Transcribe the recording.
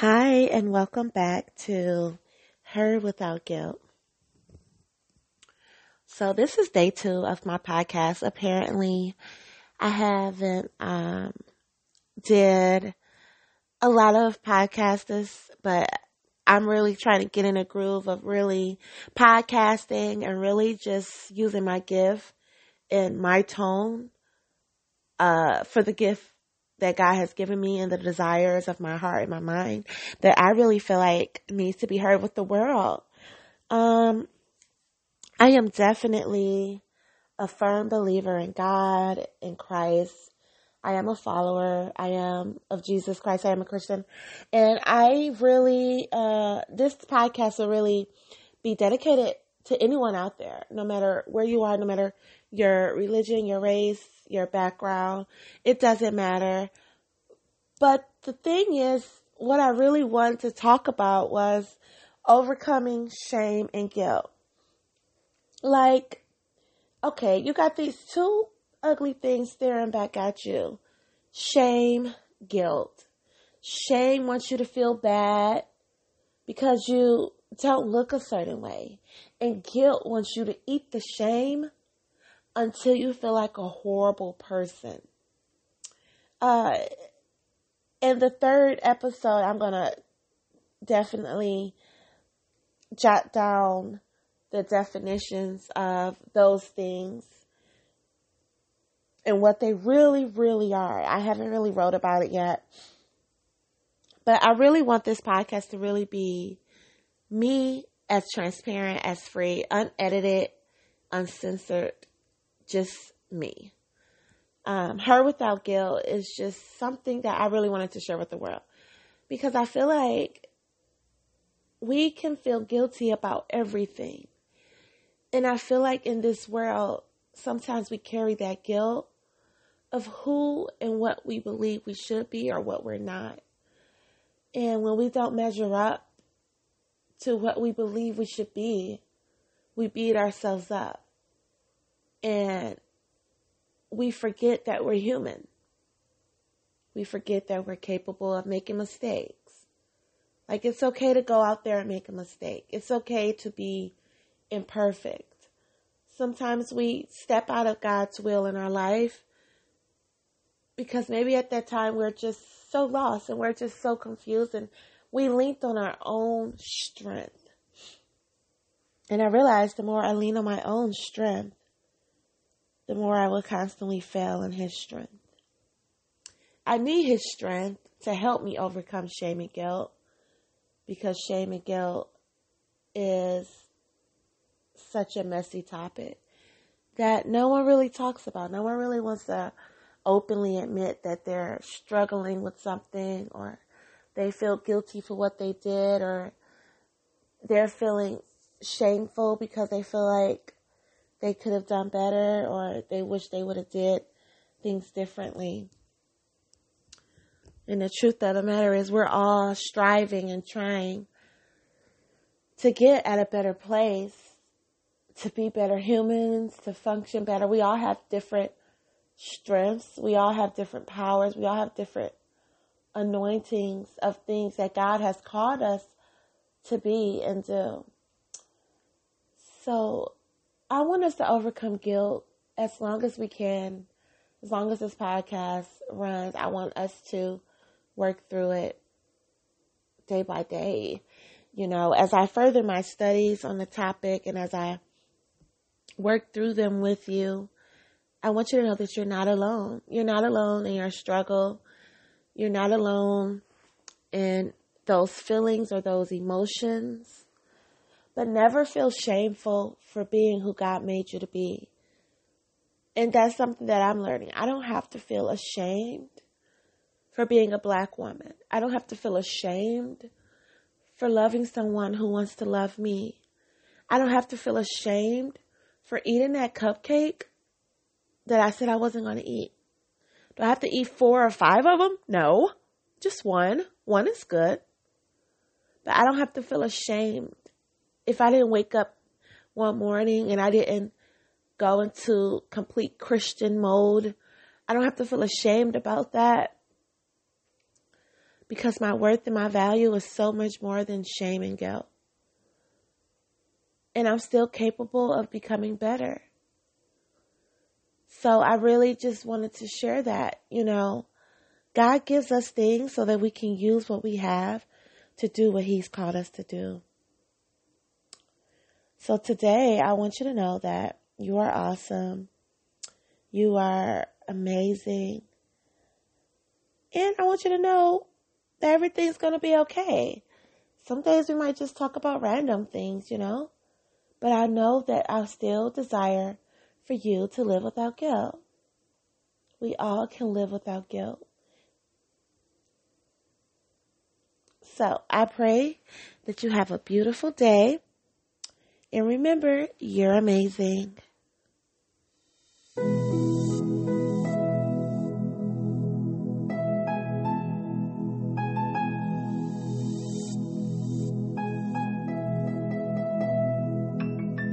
Hi, and welcome back to Her Without Guilt. So this is day two of my podcast. Apparently, I haven't um, did a lot of podcasts, but I'm really trying to get in a groove of really podcasting and really just using my gift and my tone uh, for the gift that God has given me and the desires of my heart and my mind that I really feel like needs to be heard with the world. Um, I am definitely a firm believer in God, in Christ. I am a follower. I am of Jesus Christ. I am a Christian. And I really, uh, this podcast will really be dedicated to anyone out there, no matter where you are, no matter your religion, your race, your background. It doesn't matter. But the thing is, what I really wanted to talk about was overcoming shame and guilt. Like, okay, you got these two ugly things staring back at you. Shame, guilt. Shame wants you to feel bad because you don't look a certain way. And guilt wants you to eat the shame until you feel like a horrible person. Uh, in the third episode, I'm to definitely jot down the definitions of those things and what they really, really are. I haven't really wrote about it yet. But I really want this podcast to really be me as transparent, as free, unedited, uncensored, just me. Um, her without guilt is just something that I really wanted to share with the world because I feel like we can feel guilty about everything. And I feel like in this world, sometimes we carry that guilt of who and what we believe we should be or what we're not. And when we don't measure up to what we believe we should be, we beat ourselves up. And we forget that we're human. We forget that we're capable of making mistakes. Like it's okay to go out there and make a mistake. It's okay to be imperfect. Sometimes we step out of God's will in our life because maybe at that time we're just so lost and we're just so confused and we leaned on our own strength. And I realized the more I lean on my own strength, the more I will constantly fail in His strength. I need His strength to help me overcome shame and guilt because shame and guilt is such a messy topic that no one really talks about. No one really wants to openly admit that they're struggling with something or they feel guilty for what they did or they're feeling shameful because they feel like they could have done better or they wish they would have did things differently. And the truth of the matter is we're all striving and trying to get at a better place, to be better humans, to function better. We all have different strengths. We all have different powers. We all have different anointings of things that God has called us to be and do. So I want us to overcome guilt as long as we can, as long as this podcast runs. I want us to work through it day by day. You know, as I further my studies on the topic and as I work through them with you, I want you to know that you're not alone. You're not alone in your struggle. You're not alone in those feelings or those emotions. But never feel shameful for being who God made you to be. And that's something that I'm learning. I don't have to feel ashamed for being a black woman. I don't have to feel ashamed for loving someone who wants to love me. I don't have to feel ashamed for eating that cupcake that I said I wasn't going to eat. Do I have to eat four or five of them? No, just one. One is good. But I don't have to feel ashamed if I didn't wake up one morning and I didn't go into complete Christian mode, I don't have to feel ashamed about that. because my worth and my value is so much more than shame and guilt. And I'm still capable of becoming better. So I really just wanted to share that, you know, God gives us things so that we can use what we have to do what He's called us to do. So today, I want you to know that you are awesome. You are amazing. And I want you to know that everything's going to be okay. Some days we might just talk about random things, you know? But I know that I still desire for you to live without guilt. We all can live without guilt. So I pray that you have a beautiful day. And remember, you're amazing.